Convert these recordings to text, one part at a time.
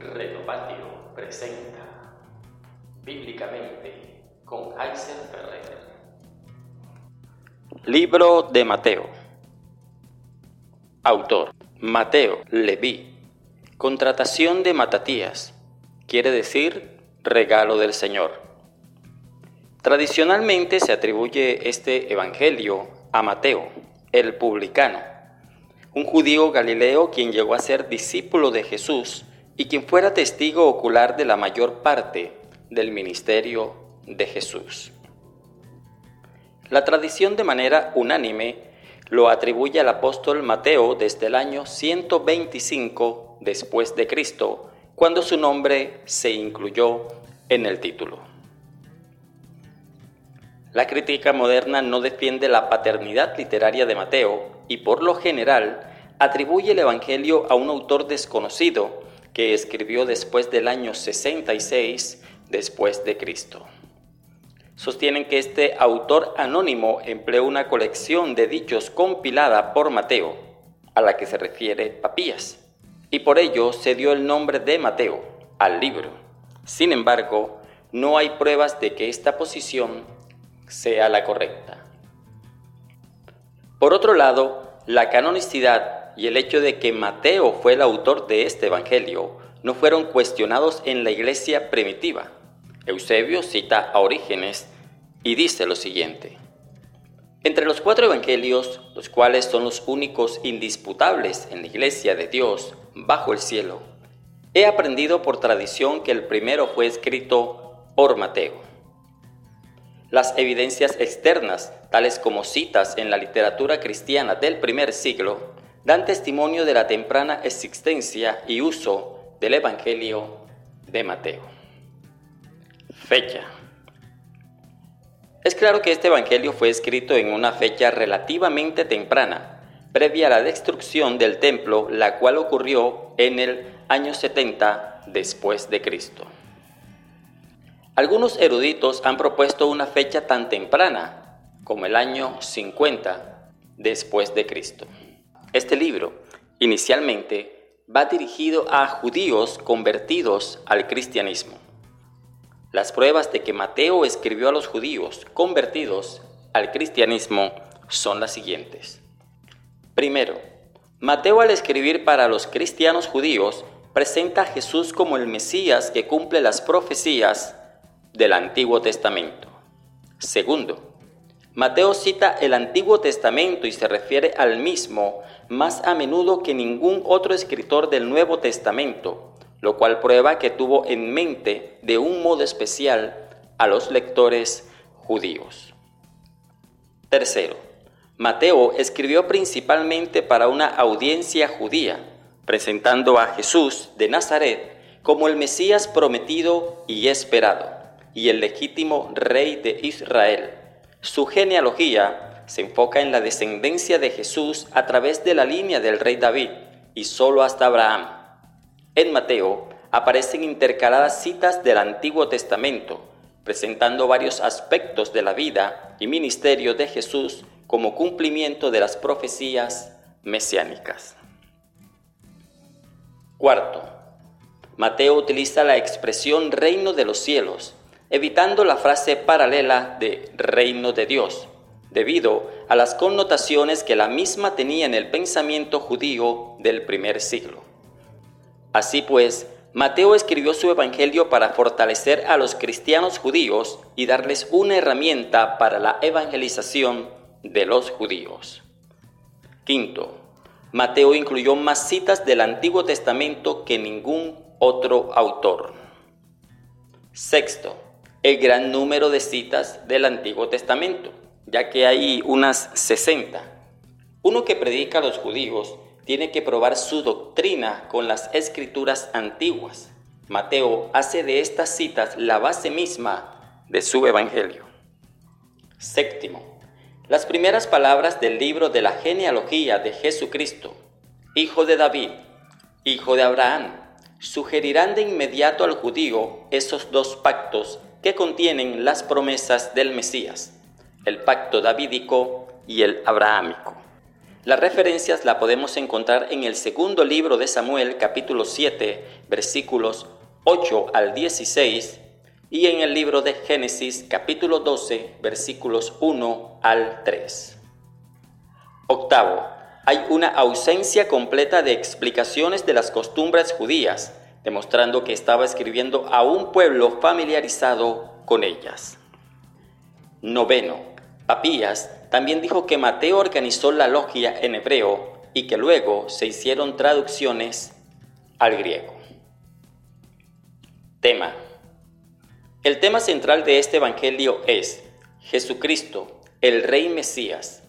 Retopatio presenta Bíblicamente con Aysel Ferrer. Libro de Mateo. Autor Mateo Leví. Contratación de Matatías. Quiere decir regalo del Señor. Tradicionalmente se atribuye este evangelio a Mateo, el publicano, un judío galileo quien llegó a ser discípulo de Jesús y quien fuera testigo ocular de la mayor parte del ministerio de Jesús. La tradición de manera unánime lo atribuye al apóstol Mateo desde el año 125 después de Cristo, cuando su nombre se incluyó en el título. La crítica moderna no defiende la paternidad literaria de Mateo y por lo general atribuye el Evangelio a un autor desconocido que escribió después del año 66 después de Cristo. Sostienen que este autor anónimo empleó una colección de dichos compilada por Mateo, a la que se refiere Papías, y por ello se dio el nombre de Mateo al libro. Sin embargo, no hay pruebas de que esta posición sea la correcta. Por otro lado, la canonicidad y el hecho de que Mateo fue el autor de este Evangelio no fueron cuestionados en la iglesia primitiva. Eusebio cita a Orígenes y dice lo siguiente. Entre los cuatro evangelios, los cuales son los únicos indisputables en la iglesia de Dios bajo el cielo, he aprendido por tradición que el primero fue escrito por Mateo. Las evidencias externas, tales como citas en la literatura cristiana del primer siglo, dan testimonio de la temprana existencia y uso del Evangelio de Mateo. Fecha. Es claro que este Evangelio fue escrito en una fecha relativamente temprana, previa a la destrucción del templo, la cual ocurrió en el año 70 después de Cristo. Algunos eruditos han propuesto una fecha tan temprana como el año 50 después de Cristo. Este libro, inicialmente, va dirigido a judíos convertidos al cristianismo. Las pruebas de que Mateo escribió a los judíos convertidos al cristianismo son las siguientes. Primero, Mateo al escribir para los cristianos judíos presenta a Jesús como el Mesías que cumple las profecías del Antiguo Testamento. Segundo, Mateo cita el Antiguo Testamento y se refiere al mismo más a menudo que ningún otro escritor del Nuevo Testamento, lo cual prueba que tuvo en mente de un modo especial a los lectores judíos. Tercero, Mateo escribió principalmente para una audiencia judía, presentando a Jesús de Nazaret como el Mesías prometido y esperado, y el legítimo rey de Israel su genealogía se enfoca en la descendencia de Jesús a través de la línea del rey David y solo hasta Abraham. En Mateo aparecen intercaladas citas del Antiguo Testamento, presentando varios aspectos de la vida y ministerio de Jesús como cumplimiento de las profecías mesiánicas. Cuarto, Mateo utiliza la expresión reino de los cielos evitando la frase paralela de reino de Dios, debido a las connotaciones que la misma tenía en el pensamiento judío del primer siglo. Así pues, Mateo escribió su Evangelio para fortalecer a los cristianos judíos y darles una herramienta para la evangelización de los judíos. Quinto, Mateo incluyó más citas del Antiguo Testamento que ningún otro autor. Sexto, el gran número de citas del Antiguo Testamento, ya que hay unas 60. Uno que predica a los judíos tiene que probar su doctrina con las escrituras antiguas. Mateo hace de estas citas la base misma de su evangelio. Séptimo, las primeras palabras del libro de la genealogía de Jesucristo, hijo de David, hijo de Abraham, sugerirán de inmediato al judío esos dos pactos que contienen las promesas del Mesías, el pacto davídico y el abrahámico. Las referencias la podemos encontrar en el segundo libro de Samuel, capítulo 7, versículos 8 al 16, y en el libro de Génesis, capítulo 12, versículos 1 al 3. Octavo, hay una ausencia completa de explicaciones de las costumbres judías, demostrando que estaba escribiendo a un pueblo familiarizado con ellas. Noveno, Papías también dijo que Mateo organizó la logia en hebreo y que luego se hicieron traducciones al griego. Tema. El tema central de este Evangelio es Jesucristo, el Rey Mesías.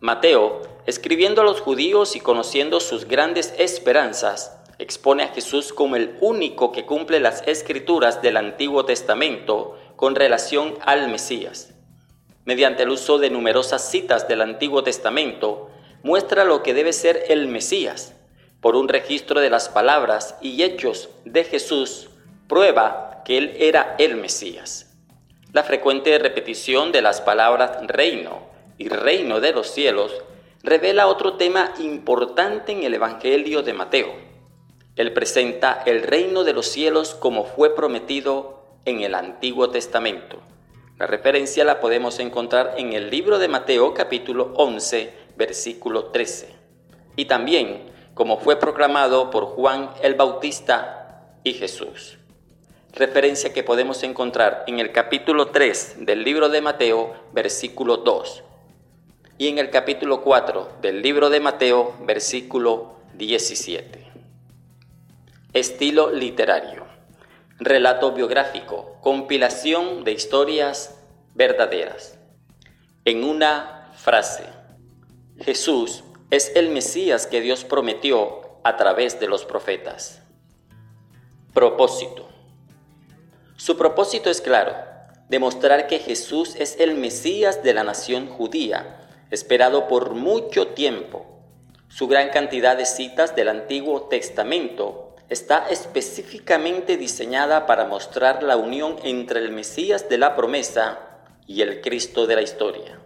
Mateo, escribiendo a los judíos y conociendo sus grandes esperanzas, expone a Jesús como el único que cumple las escrituras del Antiguo Testamento con relación al Mesías mediante el uso de numerosas citas del Antiguo Testamento, muestra lo que debe ser el Mesías. Por un registro de las palabras y hechos de Jesús, prueba que Él era el Mesías. La frecuente repetición de las palabras reino y reino de los cielos revela otro tema importante en el Evangelio de Mateo. Él presenta el reino de los cielos como fue prometido en el Antiguo Testamento. La referencia la podemos encontrar en el libro de Mateo capítulo 11, versículo 13. Y también como fue proclamado por Juan el Bautista y Jesús. Referencia que podemos encontrar en el capítulo 3 del libro de Mateo, versículo 2. Y en el capítulo 4 del libro de Mateo, versículo 17. Estilo literario relato biográfico, compilación de historias verdaderas. En una frase, Jesús es el Mesías que Dios prometió a través de los profetas. Propósito. Su propósito es claro, demostrar que Jesús es el Mesías de la nación judía, esperado por mucho tiempo. Su gran cantidad de citas del Antiguo Testamento está específicamente diseñada para mostrar la unión entre el Mesías de la promesa y el Cristo de la historia.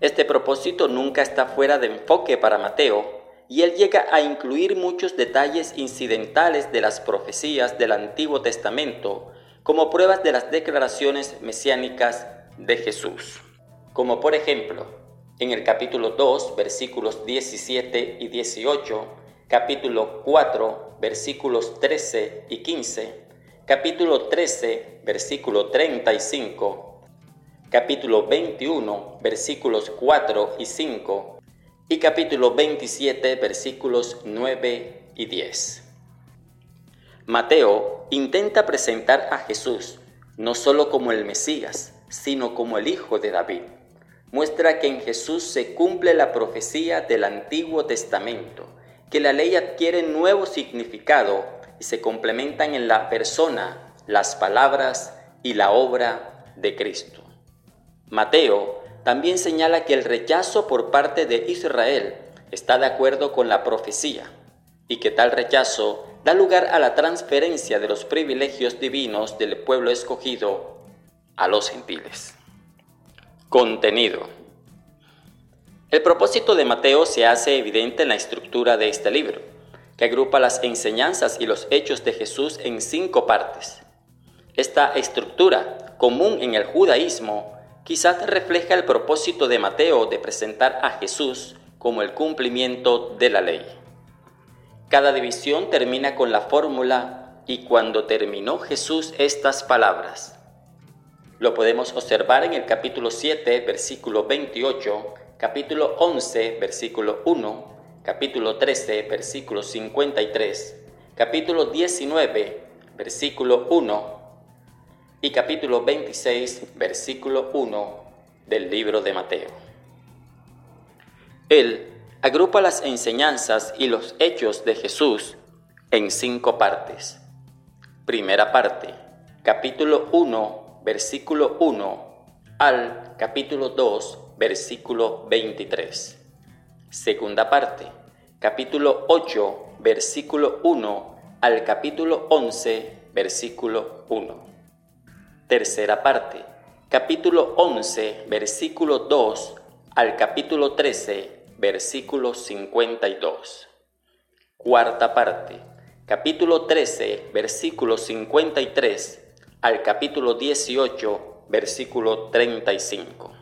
Este propósito nunca está fuera de enfoque para Mateo y él llega a incluir muchos detalles incidentales de las profecías del Antiguo Testamento como pruebas de las declaraciones mesiánicas de Jesús. Como por ejemplo, en el capítulo 2, versículos 17 y 18, capítulo 4, versículos 13 y 15, capítulo 13, versículo 35, capítulo 21, versículos 4 y 5, y capítulo 27, versículos 9 y 10. Mateo intenta presentar a Jesús no solo como el Mesías, sino como el Hijo de David. Muestra que en Jesús se cumple la profecía del Antiguo Testamento que la ley adquiere nuevo significado y se complementan en la persona, las palabras y la obra de Cristo. Mateo también señala que el rechazo por parte de Israel está de acuerdo con la profecía y que tal rechazo da lugar a la transferencia de los privilegios divinos del pueblo escogido a los gentiles. Contenido. El propósito de Mateo se hace evidente en la estructura de este libro, que agrupa las enseñanzas y los hechos de Jesús en cinco partes. Esta estructura, común en el judaísmo, quizás refleja el propósito de Mateo de presentar a Jesús como el cumplimiento de la ley. Cada división termina con la fórmula y cuando terminó Jesús estas palabras. Lo podemos observar en el capítulo 7, versículo 28, capítulo 11, versículo 1, capítulo 13, versículo 53, capítulo 19, versículo 1 y capítulo 26, versículo 1 del libro de Mateo. Él agrupa las enseñanzas y los hechos de Jesús en cinco partes. Primera parte, capítulo 1, versículo 1 al capítulo 2, versículo 23. Segunda parte, capítulo 8, versículo 1 al capítulo 11, versículo 1. Tercera parte, capítulo 11, versículo 2 al capítulo 13, versículo 52. Cuarta parte, capítulo 13, versículo 53 al capítulo 18, versículo 35.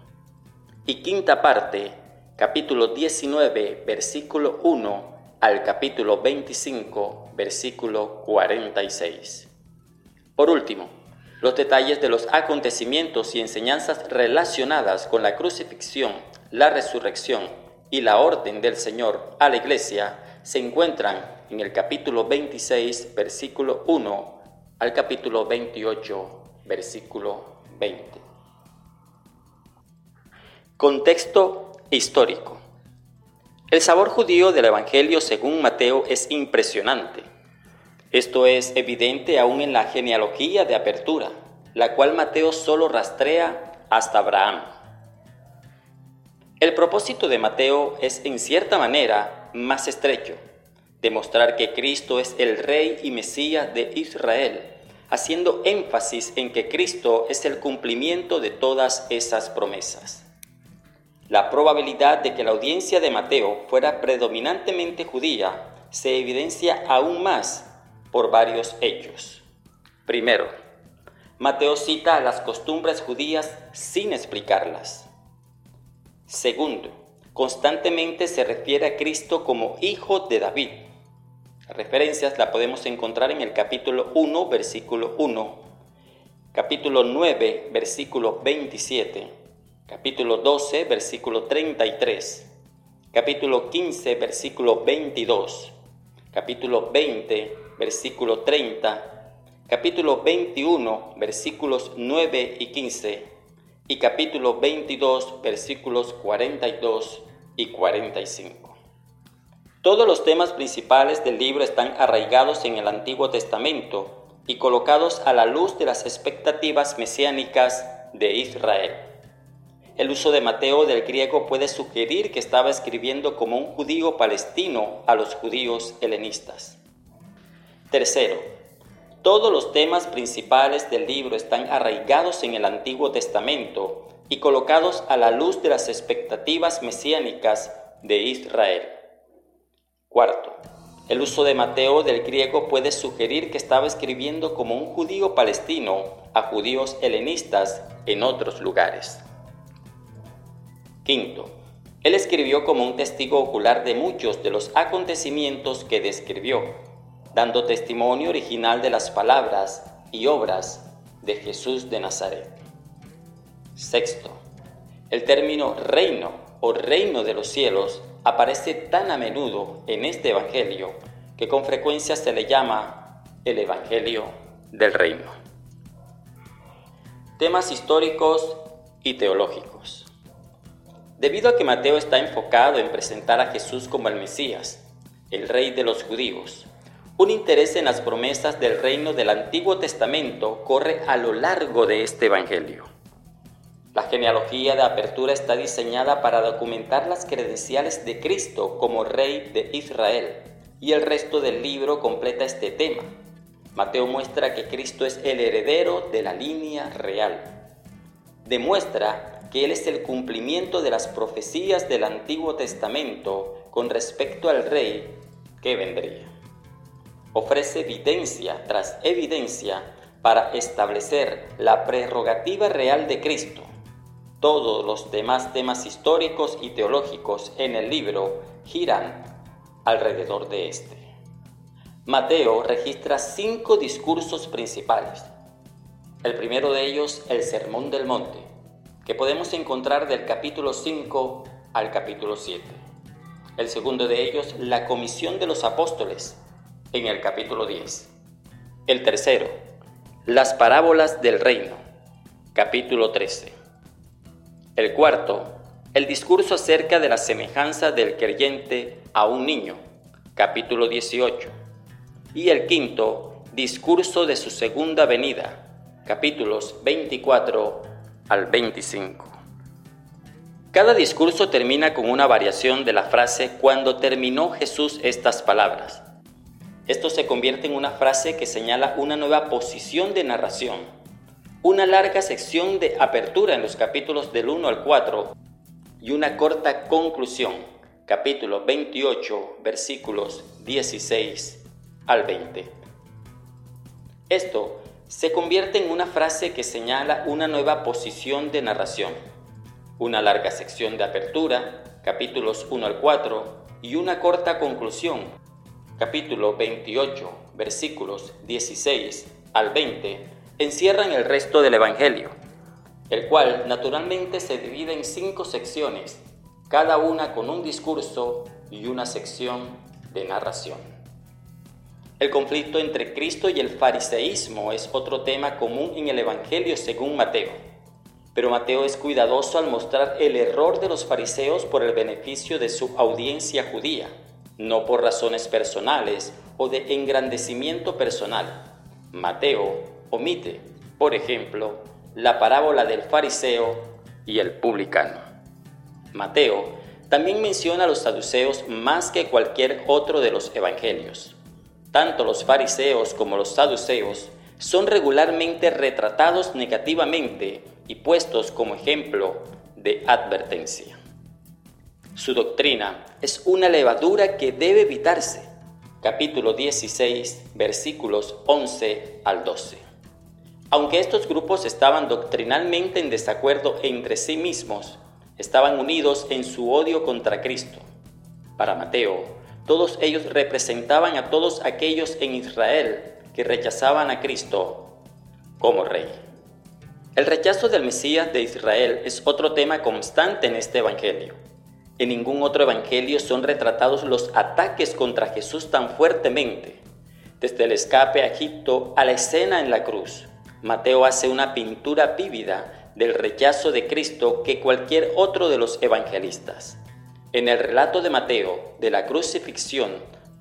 Y quinta parte, capítulo 19, versículo 1 al capítulo 25, versículo 46. Por último, los detalles de los acontecimientos y enseñanzas relacionadas con la crucifixión, la resurrección y la orden del Señor a la iglesia se encuentran en el capítulo 26, versículo 1 al capítulo 28, versículo 20. Contexto histórico. El sabor judío del Evangelio según Mateo es impresionante. Esto es evidente aún en la genealogía de apertura, la cual Mateo solo rastrea hasta Abraham. El propósito de Mateo es en cierta manera más estrecho, demostrar que Cristo es el Rey y Mesías de Israel, haciendo énfasis en que Cristo es el cumplimiento de todas esas promesas. La probabilidad de que la audiencia de Mateo fuera predominantemente judía se evidencia aún más por varios hechos. Primero, Mateo cita las costumbres judías sin explicarlas. Segundo, constantemente se refiere a Cristo como hijo de David. Las referencias la podemos encontrar en el capítulo 1, versículo 1, capítulo 9, versículo 27, capítulo 12, versículo 33, capítulo 15, versículo 22, capítulo 20, versículo 30, capítulo 21, versículos 9 y 15, y capítulo 22, versículos 42 y 45. Todos los temas principales del libro están arraigados en el Antiguo Testamento y colocados a la luz de las expectativas mesiánicas de Israel. El uso de Mateo del griego puede sugerir que estaba escribiendo como un judío palestino a los judíos helenistas. Tercero, todos los temas principales del libro están arraigados en el Antiguo Testamento y colocados a la luz de las expectativas mesiánicas de Israel. Cuarto, el uso de Mateo del griego puede sugerir que estaba escribiendo como un judío palestino a judíos helenistas en otros lugares. Quinto, él escribió como un testigo ocular de muchos de los acontecimientos que describió dando testimonio original de las palabras y obras de Jesús de Nazaret. Sexto, el término reino o reino de los cielos aparece tan a menudo en este Evangelio que con frecuencia se le llama el Evangelio del reino. Temas históricos y teológicos. Debido a que Mateo está enfocado en presentar a Jesús como el Mesías, el rey de los judíos, un interés en las promesas del reino del Antiguo Testamento corre a lo largo de este Evangelio. La genealogía de apertura está diseñada para documentar las credenciales de Cristo como Rey de Israel, y el resto del libro completa este tema. Mateo muestra que Cristo es el heredero de la línea real. Demuestra que Él es el cumplimiento de las profecías del Antiguo Testamento con respecto al Rey que vendría ofrece evidencia tras evidencia para establecer la prerrogativa real de Cristo. Todos los demás temas históricos y teológicos en el libro giran alrededor de este. Mateo registra cinco discursos principales. El primero de ellos, el Sermón del Monte, que podemos encontrar del capítulo 5 al capítulo 7. El segundo de ellos, la Comisión de los Apóstoles, en el capítulo 10. El tercero, las parábolas del reino, capítulo 13. El cuarto, el discurso acerca de la semejanza del creyente a un niño, capítulo 18. Y el quinto, discurso de su segunda venida, capítulos 24 al 25. Cada discurso termina con una variación de la frase cuando terminó Jesús estas palabras. Esto se convierte en una frase que señala una nueva posición de narración, una larga sección de apertura en los capítulos del 1 al 4 y una corta conclusión, capítulo 28, versículos 16 al 20. Esto se convierte en una frase que señala una nueva posición de narración, una larga sección de apertura, capítulos 1 al 4, y una corta conclusión, capítulo 28, versículos 16 al 20, encierran el resto del Evangelio, el cual naturalmente se divide en cinco secciones, cada una con un discurso y una sección de narración. El conflicto entre Cristo y el fariseísmo es otro tema común en el Evangelio según Mateo. Pero Mateo es cuidadoso al mostrar el error de los fariseos por el beneficio de su audiencia judía, no por razones personales o de engrandecimiento personal. Mateo omite, por ejemplo, la parábola del fariseo y el publicano. Mateo también menciona a los saduceos más que cualquier otro de los evangelios. Tanto los fariseos como los saduceos son regularmente retratados negativamente y puestos como ejemplo de advertencia. Su doctrina es una levadura que debe evitarse. Capítulo 16, versículos 11 al 12. Aunque estos grupos estaban doctrinalmente en desacuerdo entre sí mismos, estaban unidos en su odio contra Cristo. Para Mateo, todos ellos representaban a todos aquellos en Israel que rechazaban a Cristo como rey. El rechazo del Mesías de Israel es otro tema constante en este Evangelio. En ningún otro Evangelio son retratados los ataques contra Jesús tan fuertemente. Desde el escape a Egipto a la escena en la cruz, Mateo hace una pintura vívida del rechazo de Cristo que cualquier otro de los evangelistas. En el relato de Mateo de la crucifixión,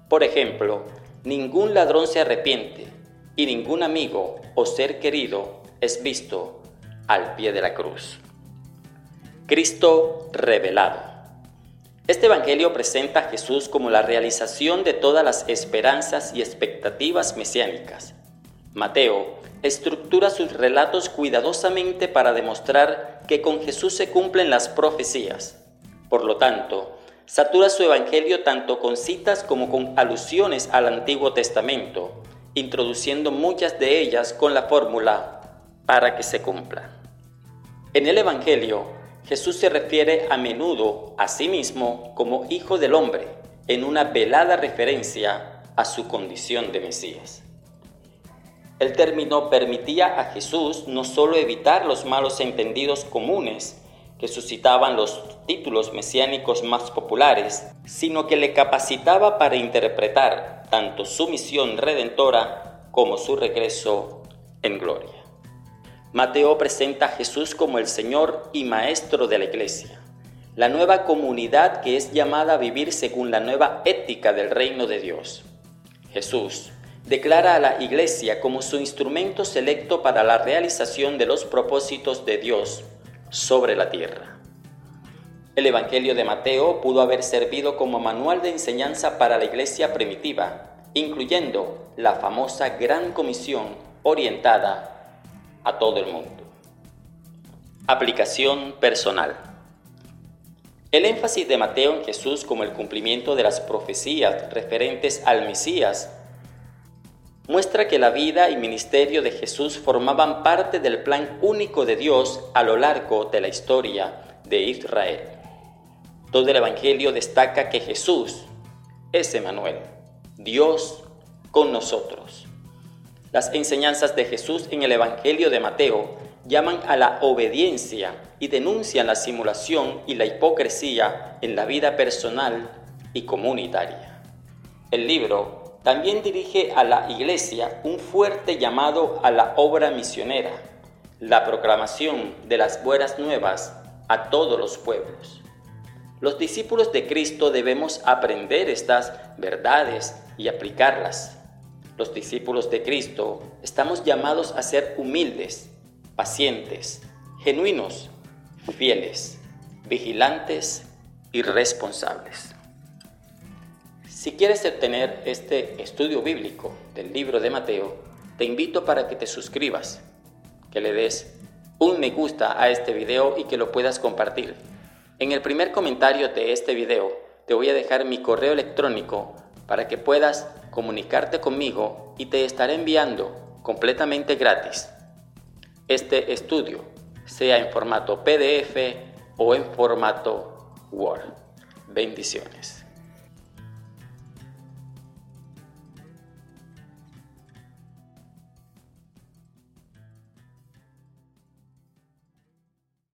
por ejemplo, ningún ladrón se arrepiente y ningún amigo o ser querido es visto al pie de la cruz. Cristo revelado. Este Evangelio presenta a Jesús como la realización de todas las esperanzas y expectativas mesiánicas. Mateo estructura sus relatos cuidadosamente para demostrar que con Jesús se cumplen las profecías por lo tanto, satura su Evangelio tanto con citas como con alusiones al Antiguo Testamento, introduciendo muchas de ellas con la fórmula para que se cumpla. En el Evangelio, Jesús se refiere a menudo a sí mismo como Hijo del Hombre, en una velada referencia a su condición de Mesías. El término permitía a Jesús no solo evitar los malos entendidos comunes, que suscitaban los títulos mesiánicos más populares, sino que le capacitaba para interpretar tanto su misión redentora como su regreso en gloria. Mateo presenta a Jesús como el Señor y Maestro de la Iglesia, la nueva comunidad que es llamada a vivir según la nueva ética del reino de Dios. Jesús declara a la Iglesia como su instrumento selecto para la realización de los propósitos de Dios sobre la tierra. El Evangelio de Mateo pudo haber servido como manual de enseñanza para la iglesia primitiva, incluyendo la famosa Gran Comisión orientada a todo el mundo. Aplicación personal. El énfasis de Mateo en Jesús como el cumplimiento de las profecías referentes al Mesías muestra que la vida y ministerio de Jesús formaban parte del plan único de Dios a lo largo de la historia de Israel. Todo el Evangelio destaca que Jesús es Emanuel, Dios con nosotros. Las enseñanzas de Jesús en el Evangelio de Mateo llaman a la obediencia y denuncian la simulación y la hipocresía en la vida personal y comunitaria. El libro también dirige a la Iglesia un fuerte llamado a la obra misionera, la proclamación de las buenas nuevas a todos los pueblos. Los discípulos de Cristo debemos aprender estas verdades y aplicarlas. Los discípulos de Cristo estamos llamados a ser humildes, pacientes, genuinos, fieles, vigilantes y responsables. Si quieres obtener este estudio bíblico del libro de Mateo, te invito para que te suscribas, que le des un me gusta a este video y que lo puedas compartir. En el primer comentario de este video te voy a dejar mi correo electrónico para que puedas comunicarte conmigo y te estaré enviando completamente gratis este estudio, sea en formato PDF o en formato Word. Bendiciones.